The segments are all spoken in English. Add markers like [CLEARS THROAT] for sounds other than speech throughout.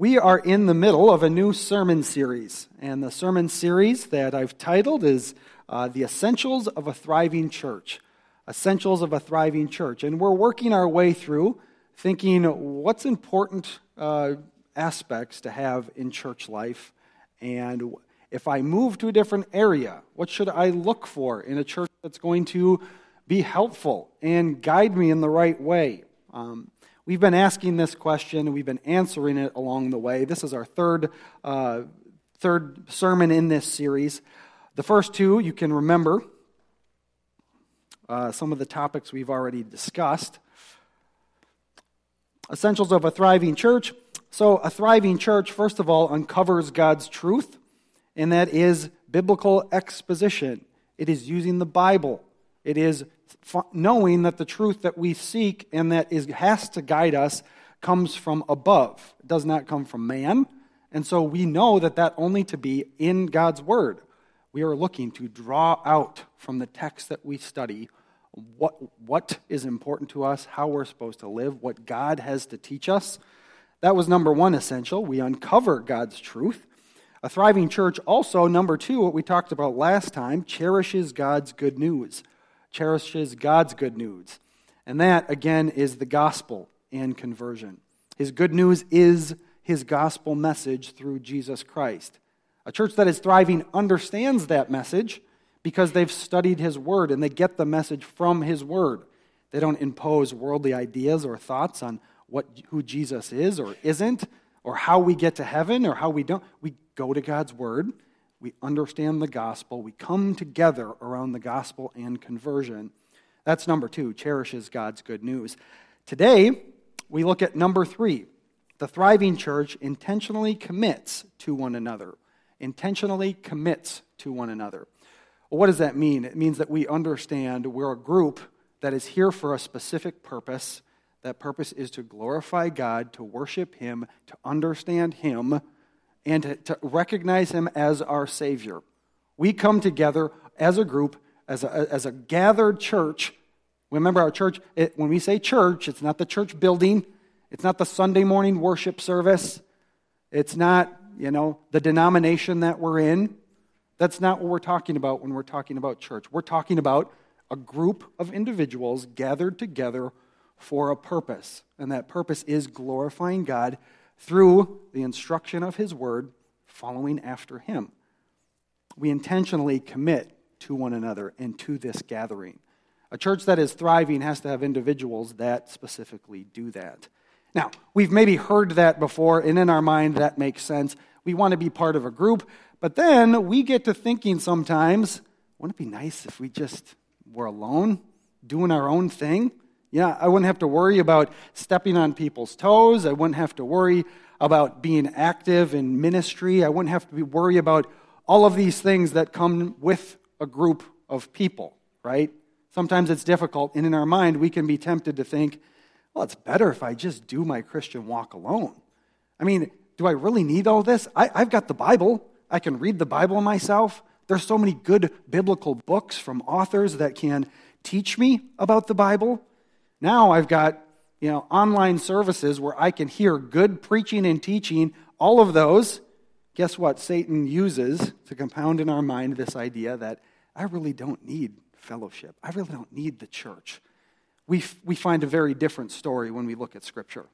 We are in the middle of a new sermon series, and the sermon series that I've titled is uh, The Essentials of a Thriving Church. Essentials of a Thriving Church. And we're working our way through thinking what's important uh, aspects to have in church life, and if I move to a different area, what should I look for in a church that's going to be helpful and guide me in the right way? Um, We've been asking this question, we've been answering it along the way. This is our third, uh, third sermon in this series. The first two, you can remember uh, some of the topics we've already discussed. Essentials of a thriving church. So, a thriving church, first of all, uncovers God's truth, and that is biblical exposition. It is using the Bible, it is knowing that the truth that we seek and that is, has to guide us comes from above. It does not come from man. And so we know that that only to be in God's Word. We are looking to draw out from the text that we study what, what is important to us, how we're supposed to live, what God has to teach us. That was number one essential. We uncover God's truth. A thriving church also, number two, what we talked about last time, cherishes God's good news cherishes God's good news. And that, again, is the gospel and conversion. His good news is his gospel message through Jesus Christ. A church that is thriving understands that message because they've studied his word and they get the message from his word. They don't impose worldly ideas or thoughts on what, who Jesus is or isn't, or how we get to heaven or how we don't. We go to God's word we understand the gospel, we come together around the gospel and conversion. That's number two, cherishes God's good news. Today, we look at number three. The thriving church intentionally commits to one another. Intentionally commits to one another. Well, what does that mean? It means that we understand we're a group that is here for a specific purpose. That purpose is to glorify God, to worship Him, to understand Him, and to, to recognize Him as our Savior. We come together as a group, as a, as a gathered church. Remember, our church, it, when we say church, it's not the church building, it's not the Sunday morning worship service, it's not, you know, the denomination that we're in. That's not what we're talking about when we're talking about church. We're talking about a group of individuals gathered together for a purpose. And that purpose is glorifying God through the instruction of His Word, following after Him. We intentionally commit to one another and to this gathering. A church that is thriving has to have individuals that specifically do that. Now, we've maybe heard that before, and in our mind, that makes sense. We want to be part of a group, but then we get to thinking sometimes, wouldn't it be nice if we just were alone, doing our own thing? Yeah, I wouldn't have to worry about stepping on people's toes. I wouldn't have to worry about being active in ministry. I wouldn't have to worry about all of these things that come with a group of people, right? Sometimes it's difficult, and in our mind, we can be tempted to think, well, it's better if I just do my Christian walk alone. I mean, do I really need all this? I, have got the Bible. I can read the Bible myself. There's so many good biblical books from authors that can teach me about the Bible. Now I've got, you know, online services where I can hear good preaching and teaching, all of those. Guess what? Satan uses to compound in our mind this idea that I really don't need fellowship. I really don't need the church. We, we find a very different story when we look at Scripture.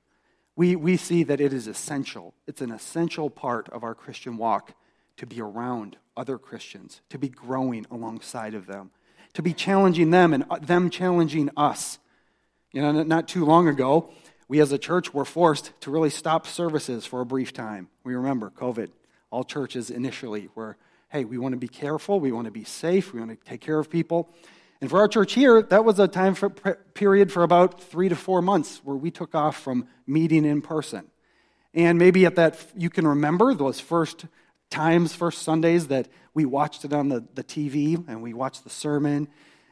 We, we see that it is essential. It's an essential part of our Christian walk to be around other Christians, to be growing alongside of them, to be challenging them and uh, them challenging us. You know, not too long ago, we as a church were forced to really stop services for a brief time. We remember COVID. All churches initially were, hey, we want to be careful, we want to be safe, we want to take care of people. And for our church here, that was a time for, period for about three to four months where we took off from meeting in person. And maybe at that, you can remember those first times, first Sundays that we watched it on the, the TV and we watched the sermon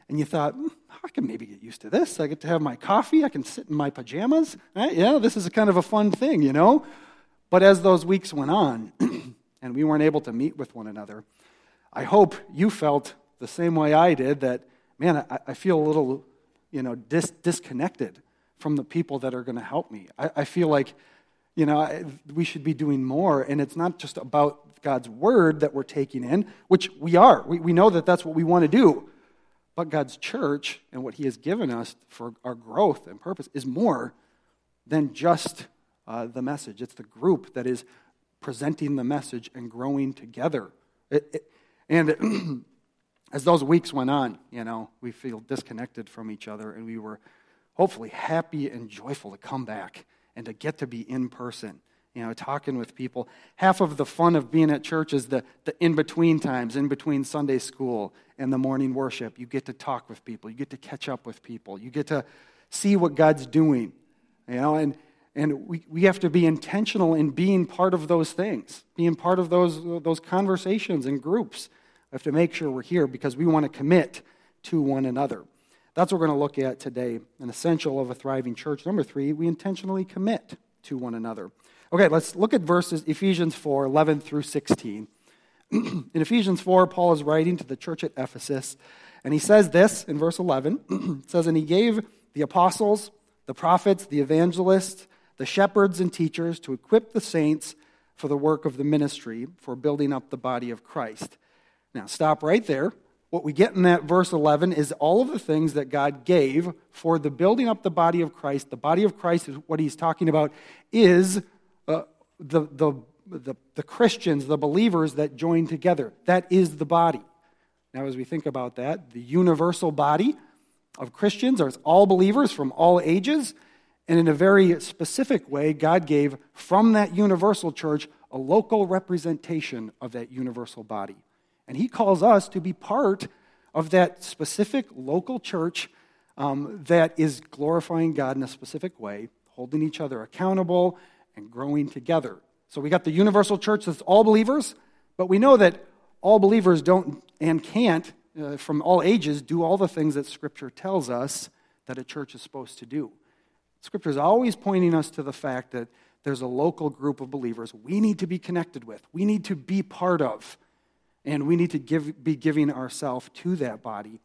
and you thought, hmm, I can maybe get used to this. I get to have my coffee. I can sit in my pajamas. Yeah, this is kind of a fun thing, you know? But as those weeks went on [CLEARS THROAT] and we weren't able to meet with one another, I hope you felt the same way I did that, man, I, I feel a little, you know, dis- disconnected from the people that are going to help me. I, I feel like, You know, we should be doing more. And it's not just about God's word that we're taking in, which we are. We, we know that that's what we want to do. But God's church and what He has given us for our growth and purpose is more than just uh, the message. It's the group that is presenting the message and growing together. It, it, and [CLEARS THROAT] as those weeks went on, you know, we feel disconnected from each other, and we were hopefully happy and joyful to come back and to get to be in person you know, talking with people. Half of the fun of being at church is the, the in between times, in between Sunday school and the morning worship. You get to talk with people, you get to catch up with people, you get to see what God's doing. You know, and, and we, we have to be intentional in being part of those things, being part of those, those conversations and groups. We have to make sure we're here because we want to commit to one another. That's what we're going to look at today, an essential of a thriving church. Number three, we intentionally commit to one another. Okay, let's look at verses Ephesians 4 11 through 16. [CLEARS THROAT] in Ephesians 4, Paul is writing to the church at Ephesus, and he says this in verse 11. [CLEARS THROAT] it says, And he gave the apostles, the prophets, the evangelists, the shepherds, and teachers to equip the saints for the work of the ministry, for building up the body of Christ. Now, stop right there. What we get in that verse 11 is all of the things that God gave for the building up the body of Christ. The body of Christ is what he's talking about, is uh, the, the, the, the Christians, the believers that join together. That is the body. Now, as we think about that, the universal body of Christians are all believers from all ages. And in a very specific way, God gave from that universal church a local representation of that universal body. And He calls us to be part of that specific local church um, that is glorifying God in a specific way, holding each other accountable, and growing together. So we got the universal church that's all believers, but we know that all believers don't and can't, uh, from all ages, do all the things that Scripture tells us that a church is supposed to do. Scripture is always pointing us to the fact that there's a local group of believers we need to be connected with, we need to be part of, and we need to give, be giving ourselves to that body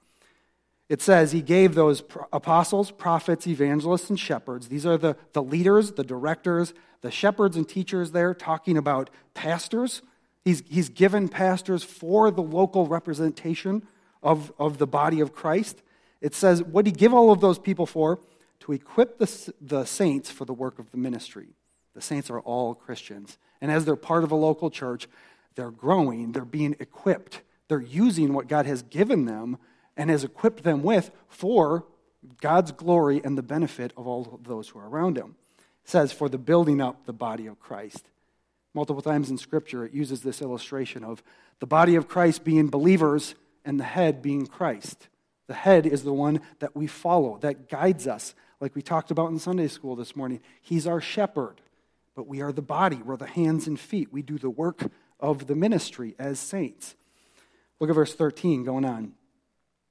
it says he gave those apostles, prophets, evangelists, and shepherds. These are the, the leaders, the directors, the shepherds and teachers there, talking about pastors. He's, he's given pastors for the local representation of, of the body of Christ. It says, what did he give all of those people for? To equip the, the saints for the work of the ministry. The saints are all Christians. And as they're part of a local church, they're growing, they're being equipped, they're using what God has given them and has equipped them with for God's glory and the benefit of all those who are around him. It says, for the building up the body of Christ. Multiple times in Scripture, it uses this illustration of the body of Christ being believers and the head being Christ. The head is the one that we follow, that guides us, like we talked about in Sunday school this morning. He's our shepherd, but we are the body. We're the hands and feet. We do the work of the ministry as saints. Look at verse 13 going on.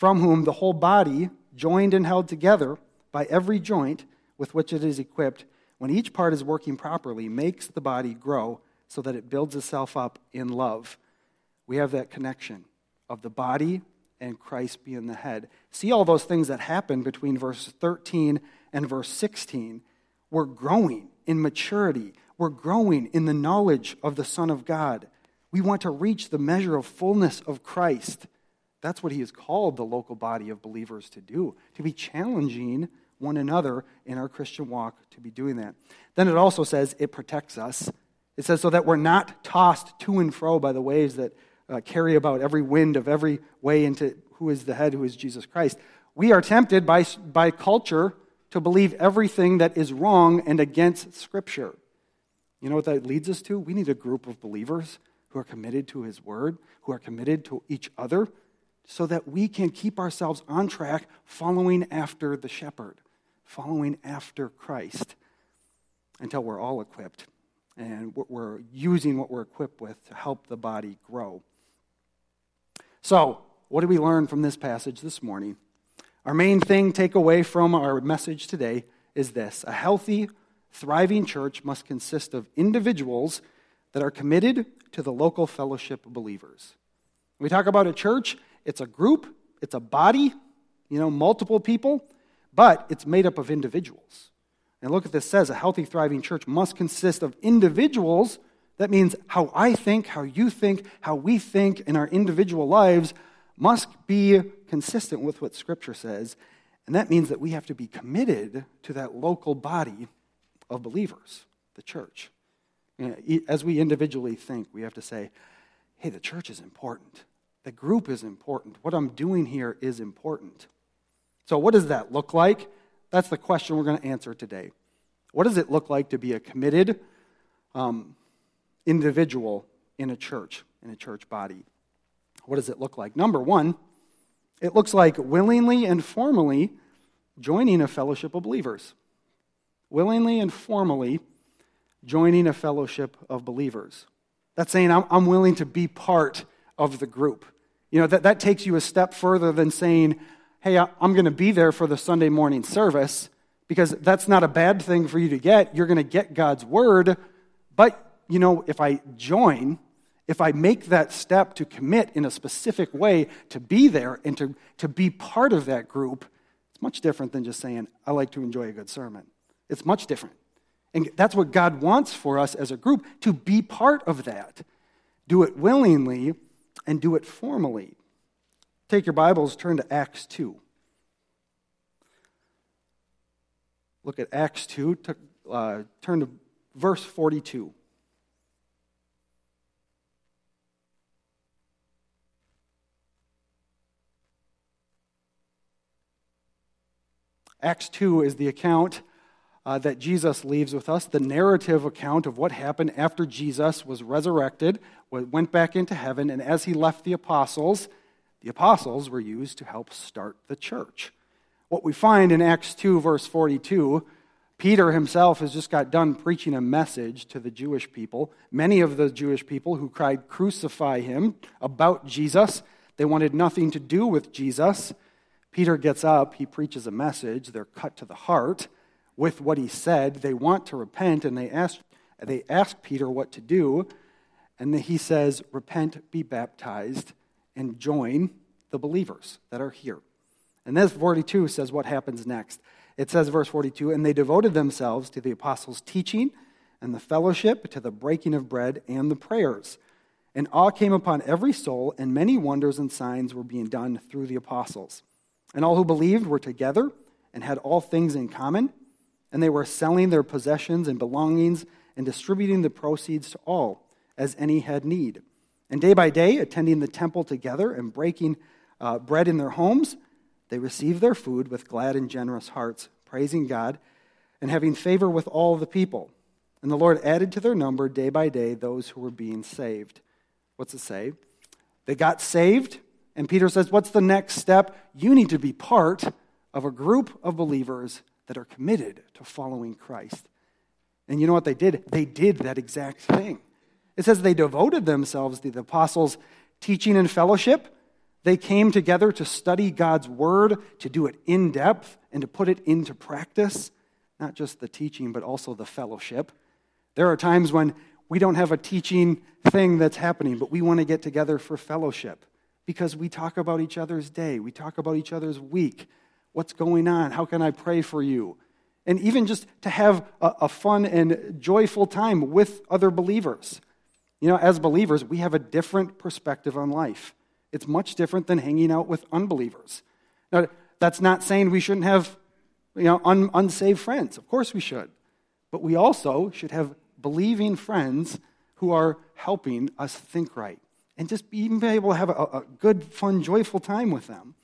from whom the whole body, joined and held together by every joint with which it is equipped, when each part is working properly, makes the body grow so that it builds itself up in love. We have that connection of the body and Christ being the head. See all those things that happen between verse 13 and verse 16. We're growing in maturity, we're growing in the knowledge of the Son of God. We want to reach the measure of fullness of Christ. That's what he has called the local body of believers to do, to be challenging one another in our Christian walk to be doing that. Then it also says it protects us. It says so that we're not tossed to and fro by the waves that uh, carry about every wind of every way into who is the head, who is Jesus Christ. We are tempted by, by culture to believe everything that is wrong and against Scripture. You know what that leads us to? We need a group of believers who are committed to His Word, who are committed to each other, so that we can keep ourselves on track following after the shepherd, following after Christ until we're all equipped And we're using what we're equipped with to help the body grow. So, what do we learn from this passage this morning? Our main thing, take away from our message today, is this a healthy, thriving church must consist of individuals that are committed to the local fellowship of believers. When we talk about a church, it's a group, it's a body, you know, multiple people, but it's made up of individuals. And look at this says a healthy, thriving church must consist of individuals. That means how I think, how you think, how we think in our individual lives must be consistent with what Scripture says. And that means that we have to be committed to that local body of believers, the church. As we individually think, we have to say, hey, the church is important. The group is important. What I'm doing here is important. So, what does that look like? That's the question we're going to answer today. What does it look like to be a committed um, individual in a church, in a church body? What does it look like? Number one, it looks like willingly and formally joining a fellowship of believers. Willingly and formally joining a fellowship of believers. That's saying I'm, I'm willing to be part of the group. You know, that, that takes you a step further than saying, hey, I'm going to be there for the Sunday morning service, because that's not a bad thing for you to get. You're going to get God's word. But, you know, if I join, if I make that step to commit in a specific way to be there and to, to be part of that group, it's much different than just saying, I like to enjoy a good sermon. It's much different. And that's what God wants for us as a group to be part of that. Do it willingly and do it formally. Take your Bibles, turn to Acts 2. Look at Acts 2, uh, turn to verse 42. Acts 2 is the account uh, that Jesus leaves with us, the narrative account of what happened after Jesus was resurrected, went back into heaven, and as he left the apostles, the apostles were used to help start the church. What we find in Acts 2, verse 42, Peter himself has just got done preaching a message to the Jewish people. Many of the Jewish people who cried, Crucify him, about Jesus, they wanted nothing to do with Jesus. Peter gets up, he preaches a message, they're cut to the heart with what he said. They want to repent, and they ask, they ask Peter what to do. And he says, Repent, be baptized, and join the believers that are here. And this 42 says what happens next. It says, verse 42, and they devoted themselves to the apostles' teaching and the fellowship, to the breaking of bread and the prayers. And awe came upon every soul, and many wonders and signs were being done through the apostles. And all who believed were together and had all things in common, and they were selling their possessions and belongings and distributing the proceeds to all as any had need. And day by day, attending the temple together and breaking uh, bread in their homes, they received their food with glad and generous hearts, praising God and having favor with all the people. And the Lord added to their number day by day those who were being saved. What's it say? They got saved, and Peter says, What's the next step? You need to be part of a group of believers that are committed to following Christ. And you know what they did? They did that exact thing. It says they devoted themselves to the apostles' teaching and fellowship. They came together to study God's word, to do it in depth, and to put it into practice. Not just the teaching, but also the fellowship. There are times when we don't have a teaching thing that's happening, but we want to get together for fellowship because we talk about each other's day, we talk about each other's week. What's going on? How can I pray for you? And even just to have a, a fun and joyful time with other believers. You know, as believers, we have a different perspective on life. It's much different than hanging out with unbelievers. Now, that's not saying we shouldn't have you know, un- unsaved friends. Of course we should. But we also should have believing friends who are helping us think right and just even be able to have a, a good, fun, joyful time with them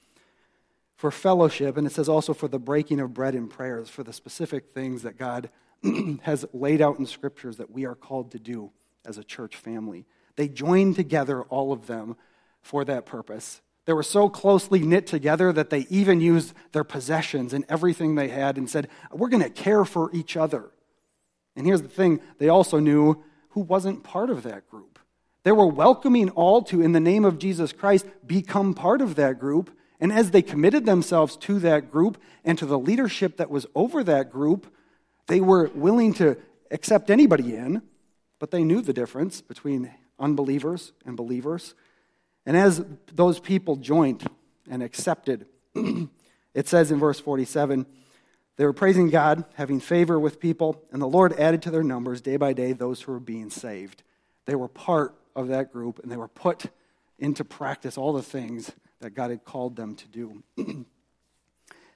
for fellowship. And it says also for the breaking of bread and prayers, for the specific things that God [CLEARS THROAT] has laid out in scriptures that we are called to do as a church family. They joined together, all of them, for that purpose. They were so closely knit together that they even used their possessions and everything they had and said, We're going to care for each other. And here's the thing they also knew who wasn't part of that group. They were welcoming all to, in the name of Jesus Christ, become part of that group. And as they committed themselves to that group and to the leadership that was over that group, they were willing to accept anybody in, but they knew the difference between unbelievers and believers. And as those people joined and accepted, [CLEARS THROAT] it says in verse 47 they were praising God, having favor with people, and the Lord added to their numbers day by day those who were being saved. They were part of that group, and they were put into practice all the things that God had called them to do. [CLEARS THROAT]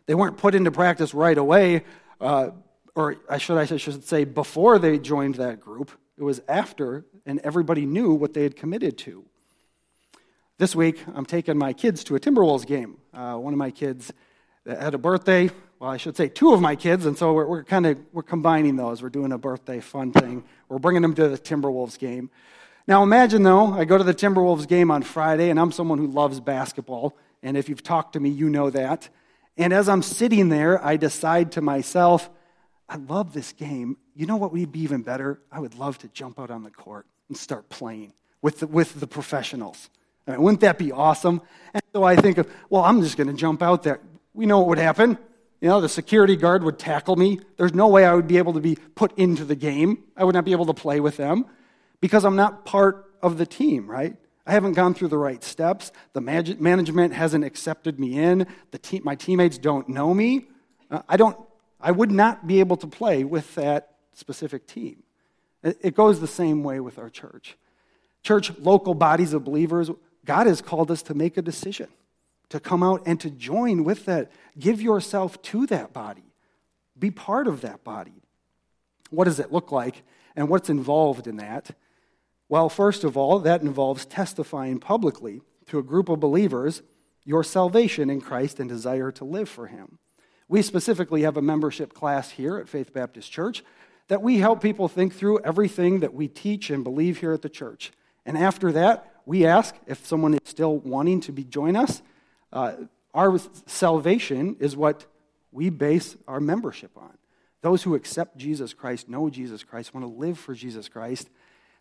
they weren't put into practice right away, uh, or I should, I should say before they joined that group. It was after, and everybody knew what they had committed to. This week, I'm taking my kids to a Timberwolves game. Uh, one of my kids had a birthday. Well, I should say two of my kids, and so we're, we're kind of we're combining those. We're doing a birthday fun thing. We're bringing them to the Timberwolves game. Now, imagine though, I go to the Timberwolves game on Friday, and I'm someone who loves basketball. And if you've talked to me, you know that. And as I'm sitting there, I decide to myself, I love this game. You know what would be even better? I would love to jump out on the court and start playing with the, with the professionals. I mean, wouldn't that be awesome? And so I think of, well, I'm just going to jump out there. We know what would happen. You know, the security guard would tackle me. There's no way I would be able to be put into the game. I would not be able to play with them because I'm not part of the team, right? I haven't gone through the right steps. The management hasn't accepted me in. The team, my teammates don't know me. Uh, I, don't, I would not be able to play with that specific team. It goes the same way with our church. Church, local bodies of believers, God has called us to make a decision, to come out and to join with that. Give yourself to that body, be part of that body. What does it look like, and what's involved in that? Well, first of all, that involves testifying publicly to a group of believers your salvation in Christ and desire to live for Him. We specifically have a membership class here at Faith Baptist Church that we help people think through everything that we teach and believe here at the church. And after that, we ask if someone is still wanting to be, join us. Uh, our salvation is what we base our membership on. Those who accept Jesus Christ, know Jesus Christ, want to live for Jesus Christ,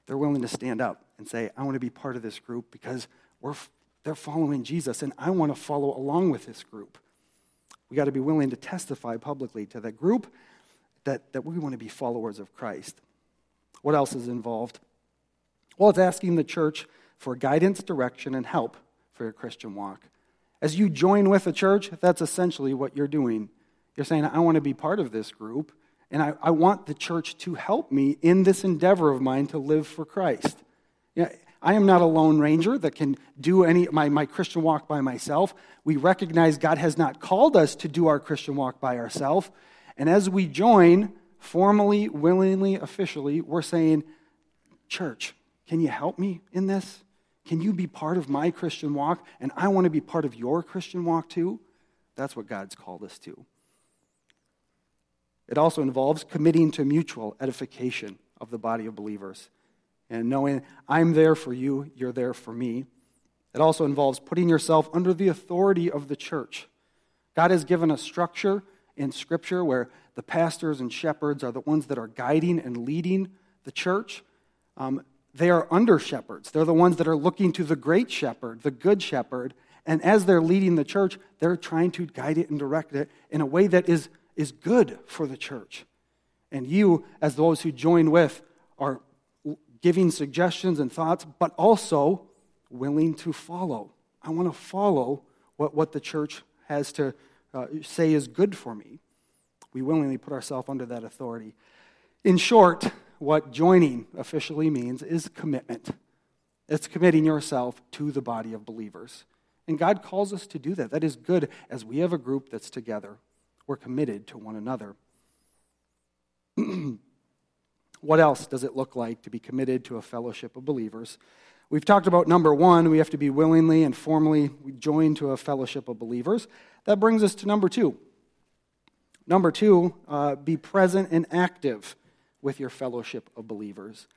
they're willing to stand up and say, I want to be part of this group because we're, they're following Jesus and I want to follow along with this group. We got to be willing to testify publicly to that group that, that we want to be followers of Christ. What else is involved? Well, it's asking the church for guidance, direction, and help for your Christian walk. As you join with a church, that's essentially what you're doing. You're saying, I want to be part of this group, and I, I want the church to help me in this endeavor of mine to live for Christ. You know, I am not a lone ranger that can do any my, my Christian walk by myself. We recognize God has not called us to do our Christian walk by ourselves. And as we join, formally, willingly, officially, we're saying, Church, can you help me in this? Can you be part of my Christian walk? And I want to be part of your Christian walk too. That's what God's called us to. It also involves committing to mutual edification of the body of believers and knowing I'm there for you, you're there for me. It also involves putting yourself under the authority of the church. God has given a structure in Scripture where the pastors and shepherds are the ones that are guiding and leading the church. Um, they are under shepherds. They're the ones that are looking to the great shepherd, the good shepherd. And as they're leading the church, they're trying to guide it and direct it in a way that is, is good for the church. And you, as those who join with, are giving suggestions and thoughts, but also willing to follow. I want to follow what, what the church has to uh, say is good for me. We willingly put ourselves under that authority. In short, what joining officially means is commitment. It's committing yourself to the body of believers. And God calls us to do that. That is good as we have a group that's together. We're committed to one another. [CLEARS THROAT] what else does it look like to be committed to a fellowship of believers? We've talked about number one, we have to be willingly and formally joined to a fellowship of believers. That brings us to number two. Number two, uh, be present and active with your fellowship of believers.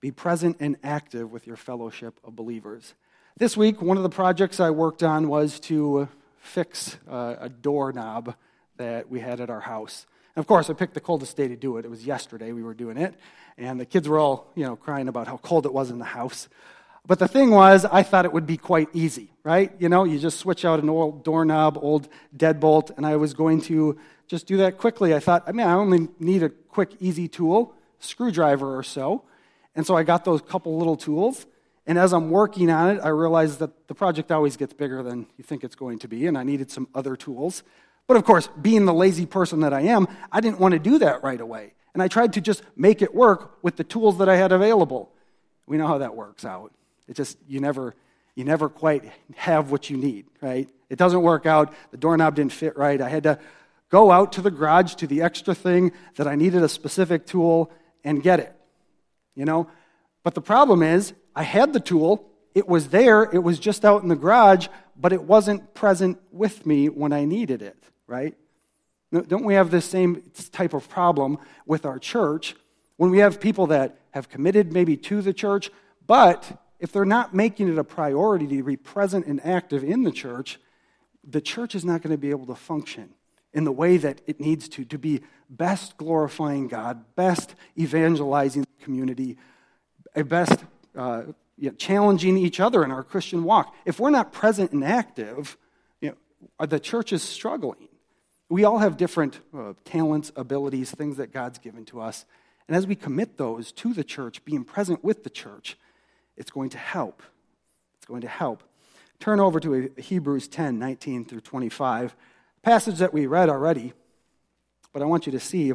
Be present and active with your fellowship of believers. This week, one of the projects I worked on was to fix uh, a doorknob that we had at our house. And of course, I picked the coldest day to do it. It was yesterday we were doing it, and the kids were all, you know, crying about how cold it was in the house. But the thing was, I thought it would be quite easy, right? You know, you just switch out an old doorknob, old deadbolt, and I was going to just do that quickly. I thought, I mean, I only need a quick, easy tool, screwdriver or so. And so I got those couple little tools. And as I'm working on it, I realized that the project always gets bigger than you think it's going to be, and I needed some other tools. But of course, being the lazy person that I am, I didn't want to do that right away. And I tried to just make it work with the tools that I had available. We know how that works out. It just, you never, you never quite have what you need, right? It doesn't work out. The doorknob didn't fit right. I had to go out to the garage to the extra thing that I needed a specific tool and get it. You know? But the problem is, I had the tool, it was there, it was just out in the garage, but it wasn't present with me when I needed it, right? Don't we have this same type of problem with our church when we have people that have committed maybe to the church, but if they're not making it a priority to be present and active in the church, the church is not going to be able to function in the way that it needs to, to be best glorifying God, best evangelizing the community, best uh, you know, challenging each other in our Christian walk. If we're not present and active, you know, the church is struggling. We all have different uh, talents, abilities, things that God's given to us. And as we commit those to the church, being present with the church, it's going to help. It's going to help. Turn over to Hebrews 10 19 through 25, passage that we read already, but I want you to see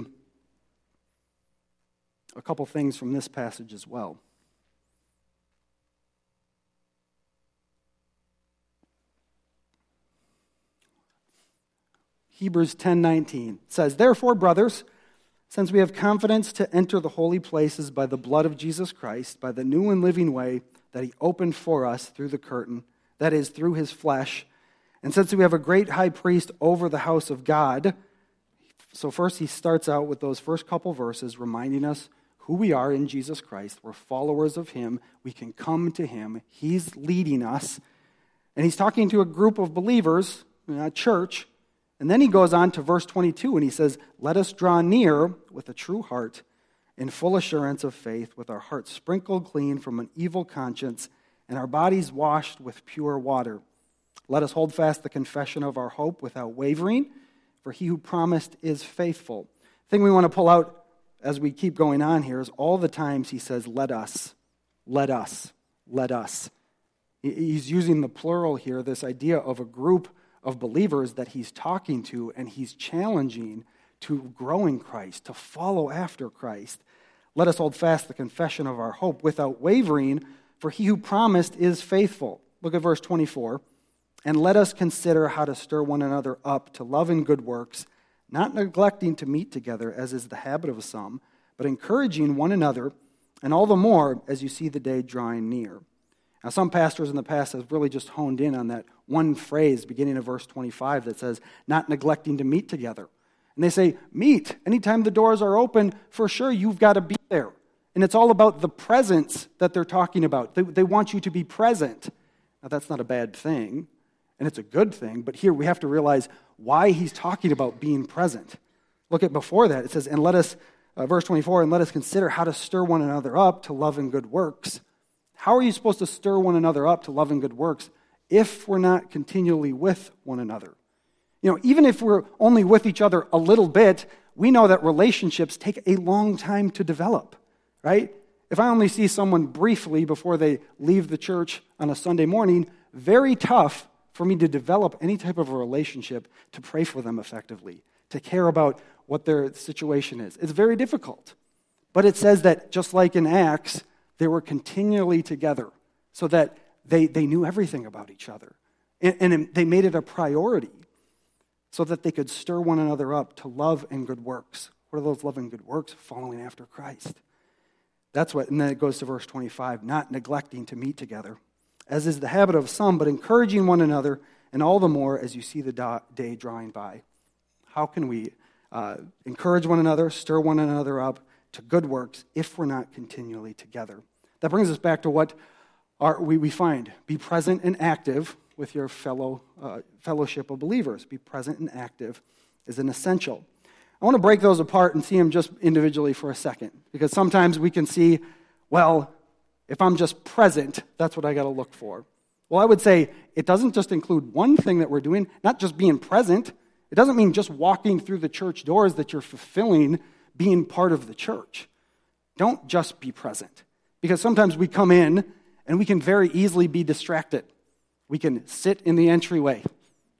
a couple things from this passage as well. Hebrews 10:19 says, "Therefore, brothers, since we have confidence to enter the holy places by the blood of Jesus Christ, by the new and living way that he opened for us through the curtain, that is through his flesh, and since we have a great high priest over the house of God, so first he starts out with those first couple verses reminding us who we are in Jesus Christ. We're followers of him. We can come to him. He's leading us. And he's talking to a group of believers, a church, and then he goes on to verse 22 and he says, Let us draw near with a true heart in full assurance of faith, with our hearts sprinkled clean from an evil conscience and our bodies washed with pure water. Let us hold fast the confession of our hope without wavering, for he who promised is faithful. The thing we want to pull out as we keep going on here is all the times he says, Let us, let us, let us. He's using the plural here, this idea of a group of believers that he's talking to and he's challenging to grow in Christ, to follow after Christ. Let us hold fast the confession of our hope without wavering, for he who promised is faithful. Look at verse 24. And let us consider how to stir one another up to love and good works, not neglecting to meet together, as is the habit of some, but encouraging one another, and all the more as you see the day drawing near. Now, some pastors in the past have really just honed in on that one phrase beginning of verse 25 that says, not neglecting to meet together. And they say, meet. Anytime the doors are open, for sure, you've got to be there. And it's all about the presence that they're talking about. They, they want you to be present. Now, that's not a bad thing, and it's a good thing, but here we have to realize why he's talking about being present. Look at before that. It says, and let us, uh, verse 24, and let us consider how to stir one another up to love and good works how are you supposed to stir one another up to love and good works if we're not continually with one another? You know, even if we're only with each other a little bit, we know that relationships take a long time to develop, right? If I only see someone briefly before they leave the church on a Sunday morning, very tough for me to develop any type of a relationship to pray for them effectively, to care about what their situation is. It's very difficult. But it says that just like in Acts, they were continually together so that they, they knew everything about each other. And, and they made it a priority so that they could stir one another up to love and good works. What are those love and good works? Following after Christ. That's what, and then it goes to verse 25 not neglecting to meet together, as is the habit of some, but encouraging one another, and all the more as you see the day drawing by. How can we uh, encourage one another, stir one another up to good works if we're not continually together? That brings us back to what our, we, we find be present and active with your fellow uh, fellowship of believers. Be present and active is an essential. I want to break those apart and see them just individually for a second. Because sometimes we can see, well, if I'm just present, that's what I got to look for. Well, I would say it doesn't just include one thing that we're doing, not just being present. It doesn't mean just walking through the church doors that you're fulfilling being part of the church. Don't just be present. Because sometimes we come in and we can very easily be distracted. We can sit in the entryway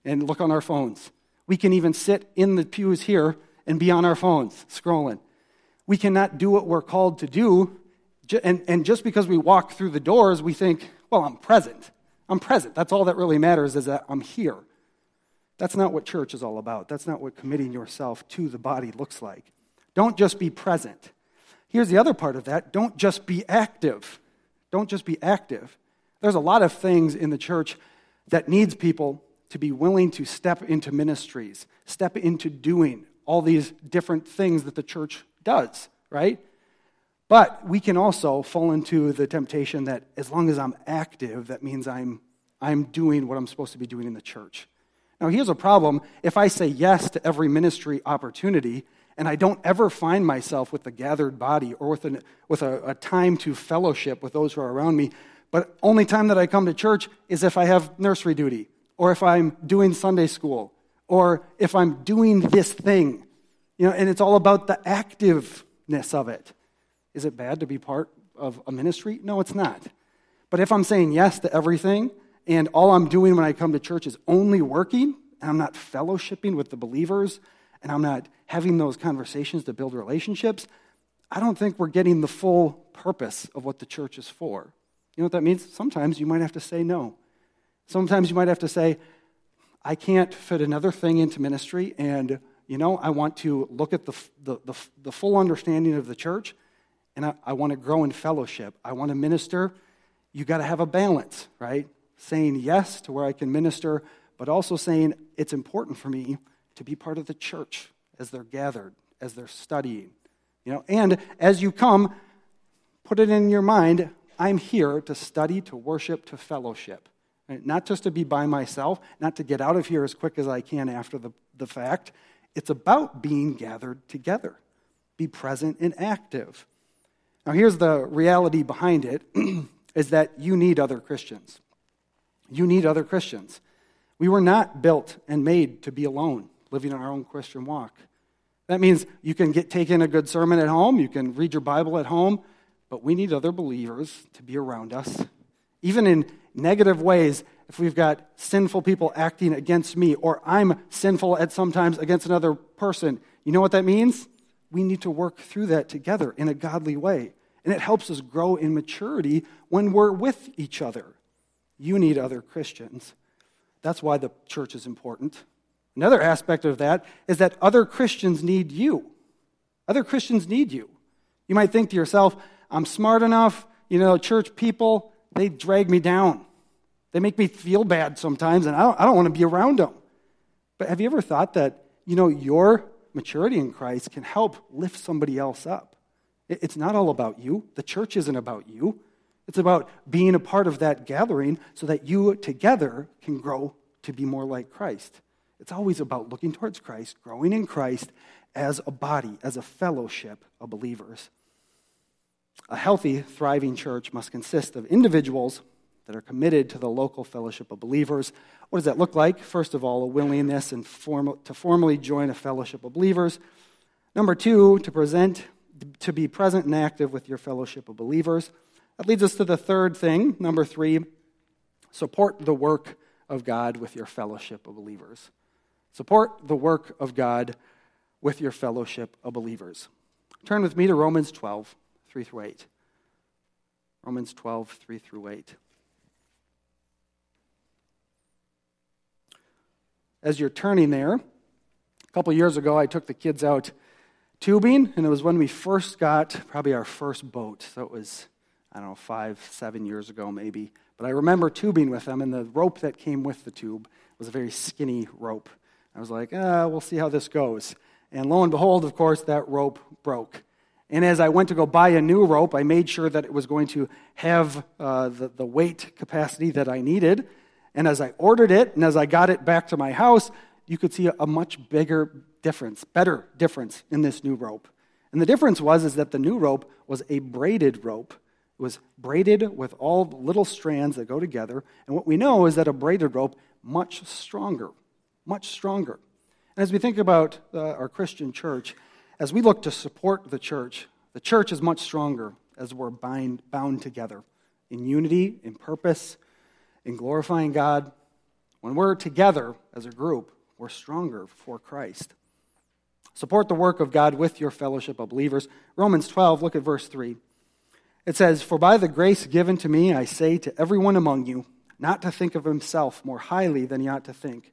and look on our phones. We can even sit in the pews here and be on our phones scrolling. We cannot do what we're called to do. And, and just because we walk through the doors, we think, well, I'm present. I'm present. That's all that really matters is that I'm here. That's not what church is all about. That's not what committing yourself to the body looks like. Don't just be present. Here's the other part of that don't just be active. Don't just be active. There's a lot of things in the church that needs people to be willing to step into ministries, step into doing all these different things that the church does, right? But we can also fall into the temptation that as long as I'm active, that means I'm, I'm doing what I'm supposed to be doing in the church. Now, here's a problem. If I say yes to every ministry opportunity and I don't ever find myself with the gathered body or with, an, with a, a time to fellowship with those who are around me, but only time that I come to church is if I have nursery duty or if I'm doing Sunday school or if I'm doing this thing. You know, and it's all about the activeness of it. Is it bad to be part of a ministry? No, it's not. But if I'm saying yes to everything, and all I'm doing when I come to church is only working, and I'm not fellowshipping with the believers, and I'm not having those conversations to build relationships, I don't think we're getting the full purpose of what the church is for. You know what that means? Sometimes you might have to say no. Sometimes you might have to say, I can't fit another thing into ministry, and you know, I want to look at the, the, the, the full understanding of the church, and I, I want to grow in fellowship. I want to minister. You got to have a balance, right? Saying yes to where I can minister, but also saying it's important for me to be part of the church as they're gathered, as they're studying. You know, and as you come, put it in your mind, I'm here to study, to worship, to fellowship. Not just to be by myself, not to get out of here as quick as I can after the, the fact. It's about being gathered together. Be present and active. Now, here's the reality behind it [CLEARS THROAT] is that you need other Christians. You need other Christians. We were not built and made to be alone, living in our own Christian walk. That means you can get taken a good sermon at home, you can read your Bible at home, but we need other believers to be around us. Even in negative ways, if we've got sinful people acting against me, or I'm sinful at sometimes against another person, you know what that means? we need to work through that together in a godly way. And it helps us grow in maturity when we're with each other. You need other Christians. That's why the church is important. Another aspect of that is that other Christians need you. Other Christians need you. You might think to yourself, I'm smart enough, you know, church people, they drag me down. They make me feel bad sometimes, and I don't, I don't want to be around them. But have you ever thought that, you know, your maturity in Christ can help lift somebody else up. It's not all about you. The church isn't about you. It's about being a part of that gathering so that you together can grow to be more like Christ. It's always about looking towards Christ, growing in Christ as a body, as a fellowship of believers. A healthy, thriving church must consist of individuals that are committed to the local fellowship of believers. What does that look like? First of all, a willingness and formal, to formally join a fellowship of believers. Number two, to present, to be present and active with your fellowship of believers. That leads us to the third thing. Number three, support the work of God with your fellowship of believers. Support the work of God with your fellowship of believers. Turn with me to Romans 12, 3 through 8. Romans 12, 3 through 8. as you're turning there, a couple years ago, I took the kids out tubing, and it was when we first got probably our first boat. So it was, I don't know, five, seven years ago maybe. But I remember tubing with them, and the rope that came with the tube was a very skinny rope. I was like, ah, we'll see how this goes. And lo and behold, of course, that rope broke. And as I went to go buy a new rope, I made sure that it was going to have uh, the, the weight capacity that I needed. And as I ordered it and as I got it back to my house, you could see a much bigger difference, better difference in this new rope. And the difference was is that the new rope was a braided rope. It was braided with all little strands that go together. And what we know is that a braided rope much stronger, much stronger. And as we think about uh, our Christian church, as we look to support the church, the church is much stronger as we're bind, bound together in unity, in purpose, in glorifying God. When we're together as a group, we're stronger for Christ. Support the work of God with your fellowship of believers. Romans 12, look at verse 3. It says, For by the grace given to me, I say to everyone among you, not to think of himself more highly than he ought to think,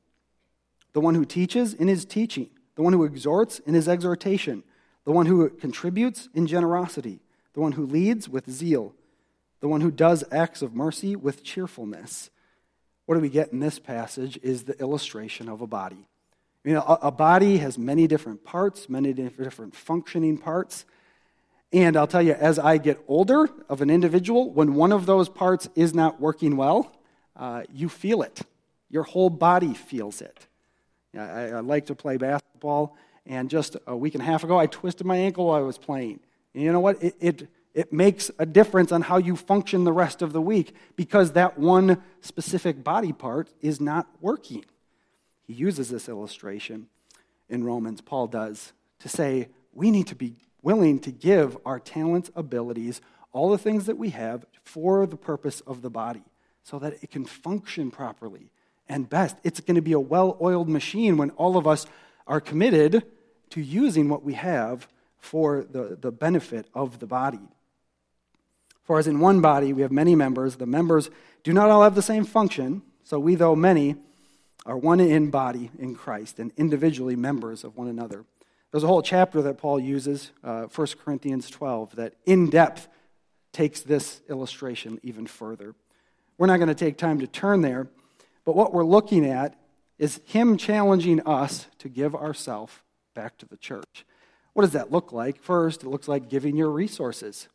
The one who teaches, in his teaching. The one who exhorts, in his exhortation. The one who contributes, in generosity. The one who leads, with zeal. The one who does acts of mercy, with cheerfulness. What do we get in this passage is the illustration of a body. You know, a, body has many different parts, many different functioning parts. And I'll tell you, as I get older of an individual, when one of those parts is not working well, uh, you feel it. Your whole body feels it. I, I, like to play basketball, and just a week and a half ago, I twisted my ankle while I was playing. And you know what? It, it, it makes a difference on how you function the rest of the week because that one specific body part is not working. He uses this illustration in Romans, Paul does, to say we need to be willing to give our talents, abilities, all the things that we have for the purpose of the body so that it can function properly and best. It's going to be a well oiled machine when all of us are committed to using what we have for the, the benefit of the body. For as in one body we have many members, the members do not all have the same function, so we, though many, are one in body in Christ and individually members of one another. There's a whole chapter that Paul uses, uh, 1 Corinthians 12, that in depth takes this illustration even further. We're not going to take time to turn there, but what we're looking at is him challenging us to give ourselves back to the church. What does that look like? First, it looks like giving your resources.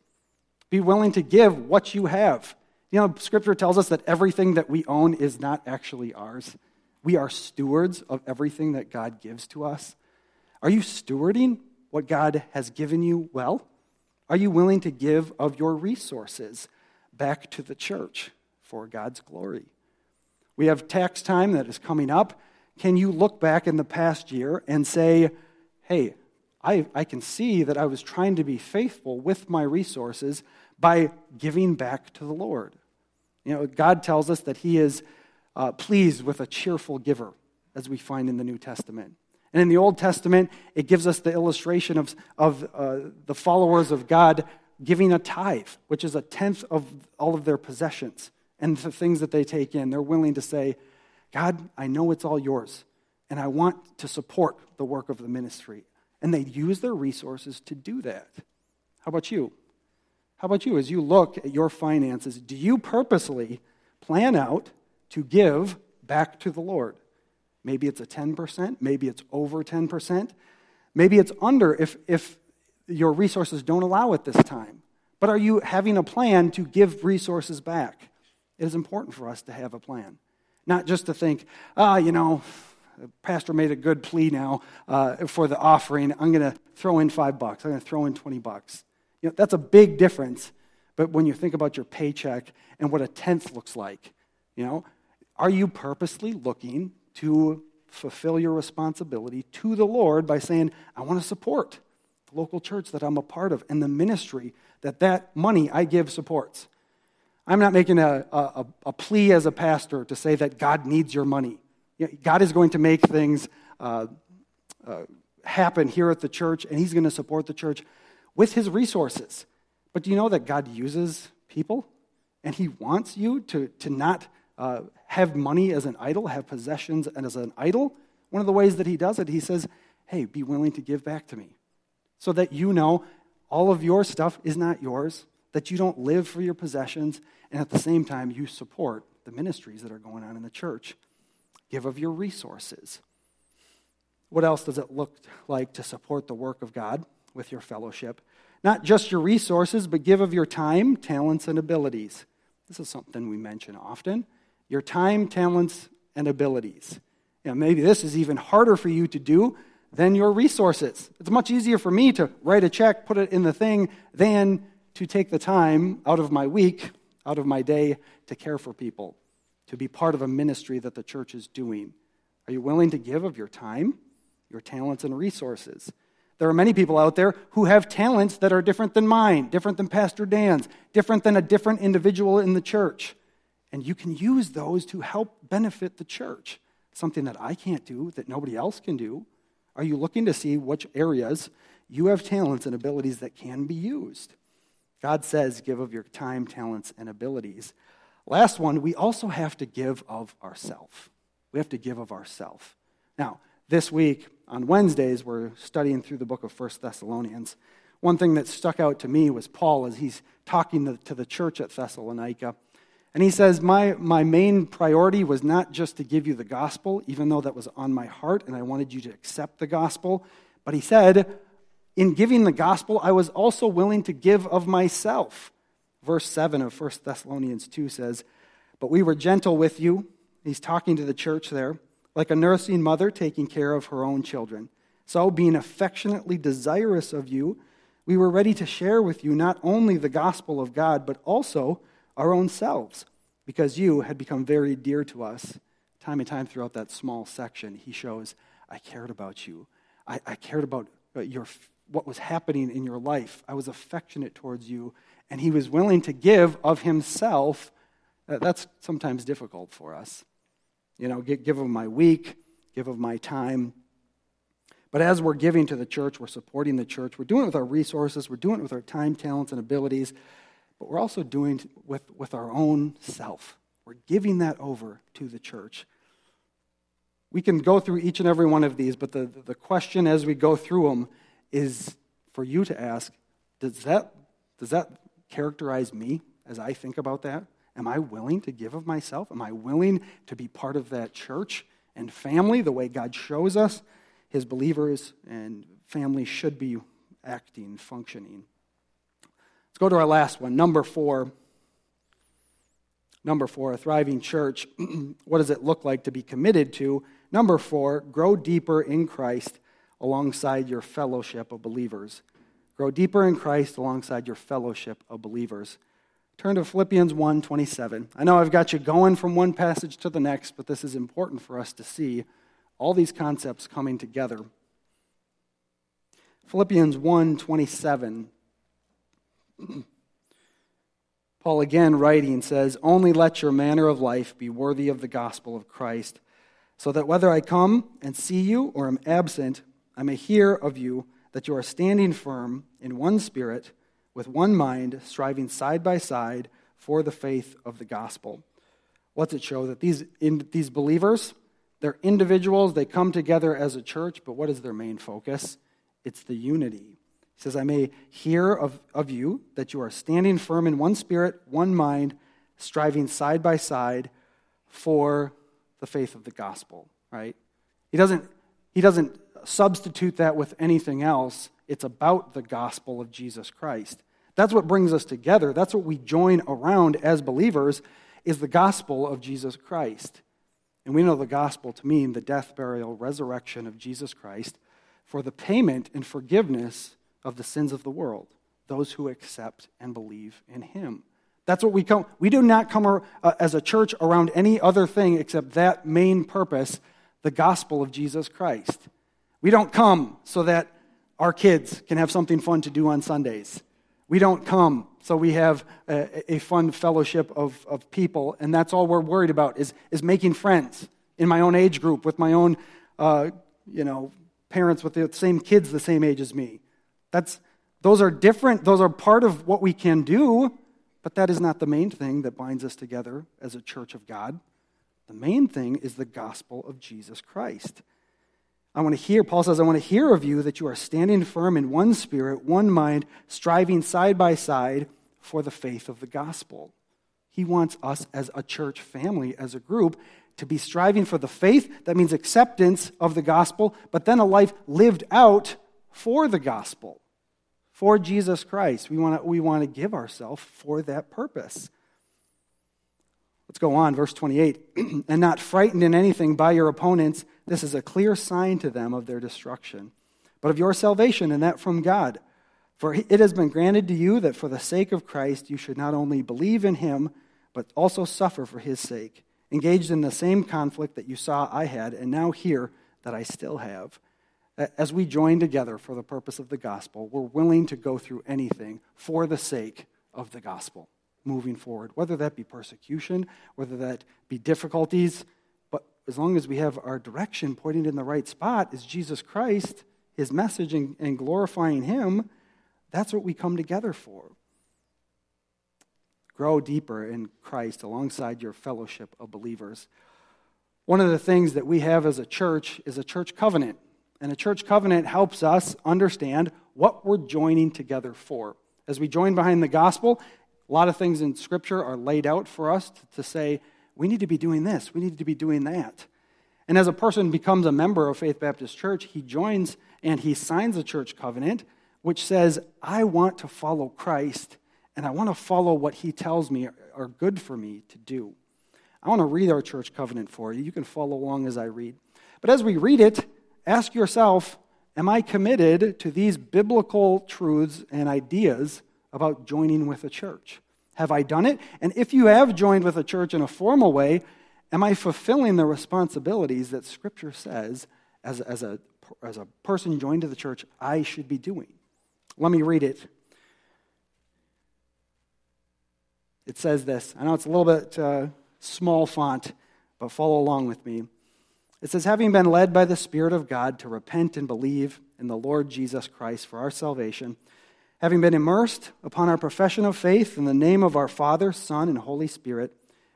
Be willing to give what you have. You know, Scripture tells us that everything that we own is not actually ours. We are stewards of everything that God gives to us. Are you stewarding what God has given you well? Are you willing to give of your resources back to the church? for God's glory. We have tax time that is coming up. Can you look back in the past year and say, hey, I, I can see that I was trying to be faithful with my resources by giving back to the Lord? You know, God tells us that He is uh, pleased with a cheerful giver, as we find in the New Testament. And in the Old Testament, it gives us the illustration of, of uh, the followers of God giving a tithe, which is a tenth of all of their possessions and the things that they take in. They're willing to say, God, I know it's all yours, and I want to support the work of the ministry. And they use their resources to do that. How about you? How about you? As you look at your finances, do you purposely plan out to give back to the Lord? Maybe it's a 10%, maybe it's over 10%, maybe it's under if, if your resources don't allow it this time. But are you having a plan to give resources back? It is important for us to have a plan. Not just to think, ah, oh, you know, pastor made a good plea now uh, for the offering. I'm going to throw in five bucks. I'm going to throw in 20 bucks. You know, that's a big difference. But when you think about your paycheck and what a tenth looks like, you know, are you purposely looking to fulfill your responsibility to the Lord by saying, I want to support the local church that I'm a part of and the ministry that that money I give supports? I'm not making a, a, a, plea as a pastor to say that God needs your money. God is going to make things uh, uh, happen here at the church, and He's going to support the church with His resources. But do you know that God uses people? And He wants you to, to not uh, have money as an idol, have possessions and as an idol. One of the ways that he does it, he says, Hey, be willing to give back to me so that you know all of your stuff is not yours, that you don't live for your possessions, and at the same time, you support the ministries that are going on in the church. Give of your resources. What else does it look like to support the work of God with your fellowship? Not just your resources, but give of your time, talents, and abilities. This is something we mention often. Your time, talents, and abilities. You know, maybe this is even harder for you to do than your resources. It's much easier for me to write a check, put it in the thing, than to take the time out of my week, out of my day, to care for people, to be part of a ministry that the church is doing. Are you willing to give of your time, your talents, and resources? There are many people out there who have talents that are different than mine, different than Pastor Dan's, different than a different individual in the church. And you can use those to help benefit the church. Something that I can't do, that nobody else can do. Are you looking to see which areas you have talents and abilities that can be used? God says, give of your time, talents, and abilities. Last one, we also have to give of ourself. We have to give of ourself. Now, this week, on Wednesdays, we're studying through the book of First Thessalonians. One thing that stuck out to me was Paul as he's talking to the church at Thessalonica. And he says, my, my main priority was not just to give you the gospel, even though that was on my heart and I wanted you to accept the gospel. But he said, in giving the gospel, I was also willing to give of myself. Verse 7 of 1 Thessalonians 2 says, But we were gentle with you. He's talking to the church there, like a nursing mother taking care of her own children. So, being affectionately desirous of you, we were ready to share with you not only the gospel of God, but also our own selves, because you had become very dear to us. Time and time throughout that small section, he shows, I cared about you. I, I cared about uh, your what was happening in your life. I was affectionate towards you, and he was willing to give of himself. Uh, that's sometimes difficult for us. You know, give of my week, give of my time. But as we're giving to the church, we're supporting the church, we're doing it with our resources, we're doing it with our time, talents, and abilities, but we're also doing it with, with our own self. We're giving that over to the church. We can go through each and every one of these, but the, the question as we go through them is for you to ask does that, does that characterize me as I think about that? Am I willing to give of myself? Am I willing to be part of that church and family the way God shows us his believers and family should be acting, functioning? Let's go to our last one, number four. Number four, a thriving church. [CLEARS THROAT] what does it look like to be committed to? Number four, grow deeper in Christ alongside your fellowship of believers. Grow deeper in Christ alongside your fellowship of believers. Turn to Philippians 1 27. I know I've got you going from one passage to the next, but this is important for us to see all these concepts coming together. Philippians 1 27. [CLEARS THROAT] Paul again writing says, Only let your manner of life be worthy of the gospel of Christ, so that whether I come and see you or am absent, I may hear of you that you are standing firm in one spirit, with one mind, striving side by side for the faith of the gospel. What's it show? That these, in, these believers, they're individuals, they come together as a church, but what is their main focus? It's the unity. He says, I may hear of, of you that you are standing firm in one spirit, one mind, striving side by side for the faith of the gospel, right? He doesn't, he doesn't substitute that with anything else. It's about the gospel of Jesus Christ. That's what brings us together. That's what we join around as believers is the gospel of Jesus Christ. And we know the gospel to mean the death, burial, resurrection of Jesus Christ for the payment and forgiveness of the sins of the world, those who accept and believe in him. That's what we come. We do not come uh, as a church around any other thing except that main purpose, the gospel of Jesus Christ. We don't come so that our kids can have something fun to do on Sundays. We don't come so we have a, a, fun fellowship of, of people, and that's all we're worried about is, is making friends in my own age group with my own, uh, you know, parents with the same kids the same age as me. That's, those are different, those are part of what we can do, but that is not the main thing that binds us together as a church of God. The main thing is the gospel of Jesus Christ. I want to hear, Paul says, I want to hear of you that you are standing firm in one spirit, one mind, striving side by side for the faith of the gospel. He wants us as a church family, as a group, to be striving for the faith. That means acceptance of the gospel, but then a life lived out for the gospel, for Jesus Christ. We want to, we want to give ourselves for that purpose. Let's go on, verse 28. [CLEARS THROAT] and not frightened in anything by your opponents, this is a clear sign to them of their destruction, but of your salvation, and that from God. For it has been granted to you that for the sake of Christ you should not only believe in him, but also suffer for his sake, engaged in the same conflict that you saw I had, and now hear that I still have. As we join together for the purpose of the gospel, we're willing to go through anything for the sake of the gospel moving forward, whether that be persecution, whether that be difficulties. But as long as we have our direction pointing in the right spot, is Jesus Christ, his message, and, and glorifying him, that's what we come together for. Grow deeper in Christ alongside your fellowship of believers. One of the things that we have as a church is a church covenant. And a church covenant helps us understand what we're joining together for. As we join behind the gospel, a lot of things in Scripture are laid out for us to, say, we need to be doing this, we need to be doing that. And as a person becomes a member of Faith Baptist Church, he joins and he signs a church covenant which says, I want to follow Christ and I want to follow what he tells me are good for me to do. I want to read our church covenant for you. You can follow along as I read. But as we read it, ask yourself Am I committed to these biblical truths and ideas about joining with a church? Have I done it? And if you have joined with a church in a formal way, am I fulfilling the responsibilities that Scripture says as, as, a, as a person joined to the church I should be doing? Let me read it. It says this. I know it's a little bit uh, small font, but follow along with me. It says, having been led by the Spirit of God to repent and believe in the Lord Jesus Christ for our salvation, Having been immersed upon our profession of faith in the name of our Father, Son, and Holy Spirit,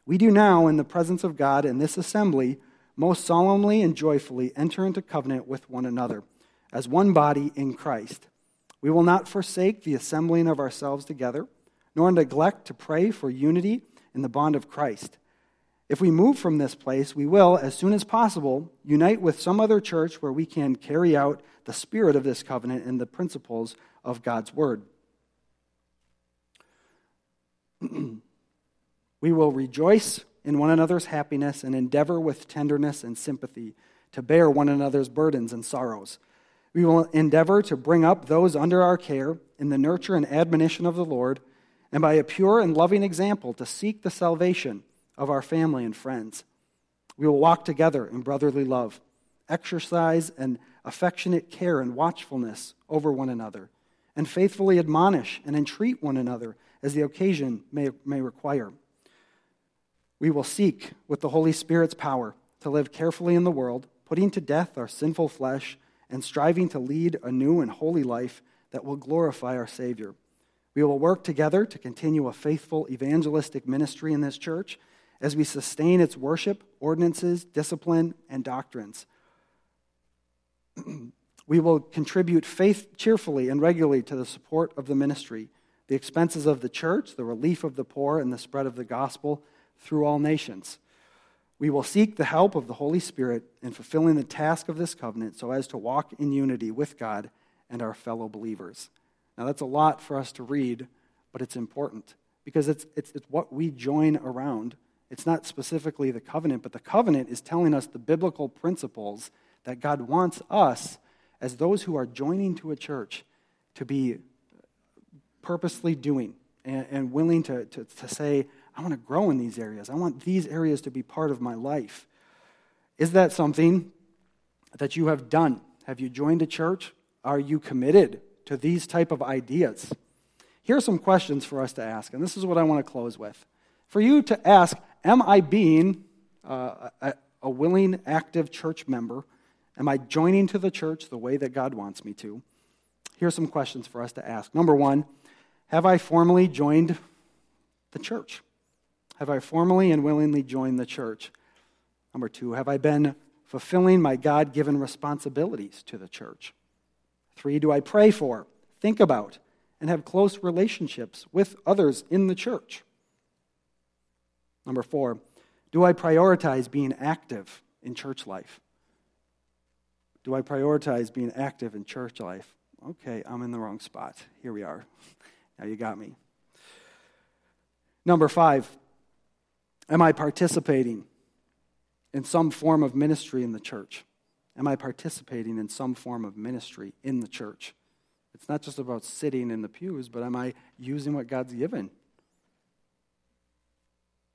we do now, in the presence of God in this assembly, most solemnly and joyfully enter into covenant with one another, as one body in Christ. We will not forsake the assembling of ourselves together, nor neglect to pray for unity in the bond of Christ. If we move from this place, we will, as soon as possible, unite with some other church where we can carry out the spirit of this covenant and the principles of God's word. [CLEARS THROAT] we will rejoice in one another's happiness and endeavor with tenderness and sympathy to bear one another's burdens and sorrows. We will endeavor to bring up those under our care in the nurture and admonition of the Lord, and by a pure and loving example to seek the salvation of our family and friends. We will walk together in brotherly love, exercise an affectionate care and watchfulness over one another and faithfully admonish and entreat one another as the occasion may, may require. We will seek, with the Holy Spirit's power, to live carefully in the world, putting to death our sinful flesh and striving to lead a new and holy life that will glorify our Savior. We will work together to continue a faithful evangelistic ministry in this church as we sustain its worship, ordinances, discipline, and doctrines. [CLEARS THROAT] We will contribute faith cheerfully and regularly to the support of the ministry, the expenses of the church, the relief of the poor, and the spread of the gospel through all nations. We will seek the help of the Holy Spirit in fulfilling the task of this covenant so as to walk in unity with God and our fellow believers. Now, that's a lot for us to read, but it's important because it's, it's, it's what we join around. It's not specifically the covenant, but the covenant is telling us the biblical principles that God wants us as those who are joining to a church to be purposely doing and, and willing to, to, to say, I want to grow in these areas. I want these areas to be part of my life. Is that something that you have done? Have you joined a church? Are you committed to these type of ideas? Here are some questions for us to ask, and this is what I want to close with. For you to ask, am I being uh, a, a willing, active church member Am I joining to the church the way that God wants me to? Here's some questions for us to ask. Number one, have I formally joined the church? Have I formally and willingly joined the church? Number two, have I been fulfilling my God given responsibilities to the church? Three, do I pray for, think about, and have close relationships with others in the church? Number four, do I prioritize being active in church life? Do I prioritize being active in church life? Okay, I'm in the wrong spot. Here we are. [LAUGHS] Now you got me. Number five, am I participating in some form of ministry in the church? Am I participating in some form of ministry in the church? It's not just about sitting in the pews, but am I using what God's given?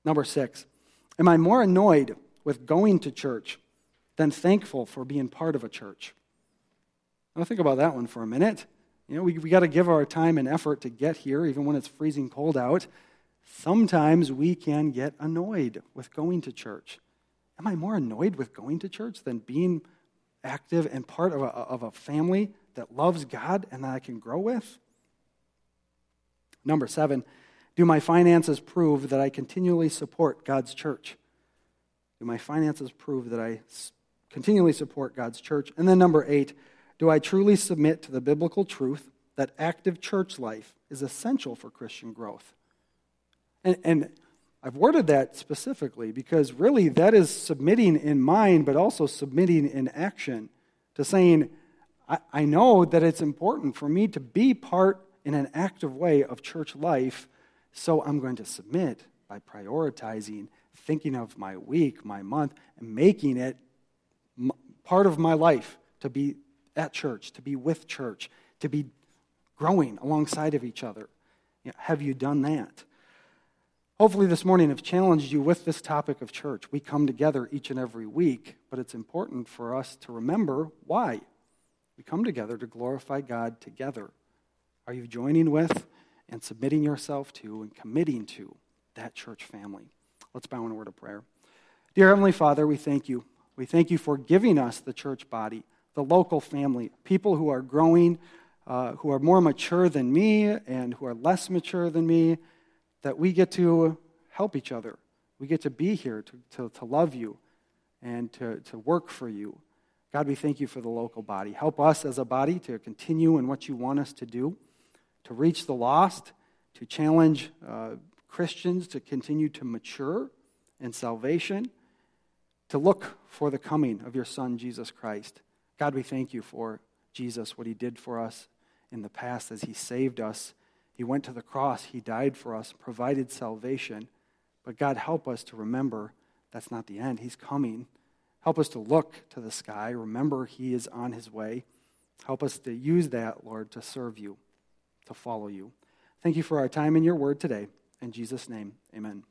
Number six, am I more annoyed with going to church than thankful for being part of a church? Now, think about that one for a minute. You know, we, we got to give our time and effort to get here, even when it's freezing cold out. Sometimes we can get annoyed with going to church. Am I more annoyed with going to church than being active and part of a, of a family that loves God and that I can grow with? Number seven, do my finances prove that I continually support God's church? Do my finances prove that I continually support God's church? And then number eight, do I truly submit to the biblical truth that active church life is essential for Christian growth? And, and I've worded that specifically because really that is submitting in mind, but also submitting in action to saying, I, I know that it's important for me to be part in an active way of church life, so I'm going to submit by prioritizing, thinking of my week, my month, and making it part of my life to be at church, to be with church, to be growing alongside of each other. You know, have you done that? Hopefully, this morning I've challenged you with this topic of church. We come together each and every week, but it's important for us to remember why. We come together to glorify God together. Are you joining with and submitting yourself to and committing to that church family? Let's bow in a word of prayer. Dear Heavenly Father, we thank you. We thank you for giving us the church body the local family, people who are growing, uh, who are more mature than me and who are less mature than me, that we get to help each other. We get to be here to, to, to love you and to, to work for you. God, we thank you for the local body. Help us as a body to continue in what you want us to do, to reach the lost, to challenge uh, Christians to continue to mature in salvation, to look for the coming of your Son, Jesus Christ. God, we thank you for Jesus, what he did for us in the past as he saved us. He went to the cross, he died for us, provided salvation. But God, help us to remember that's not the end. He's coming. Help us to look to the sky. Remember, he is on his way. Help us to use that, Lord, to serve you, to follow you. Thank you for our time in your word today. In Jesus' name, amen.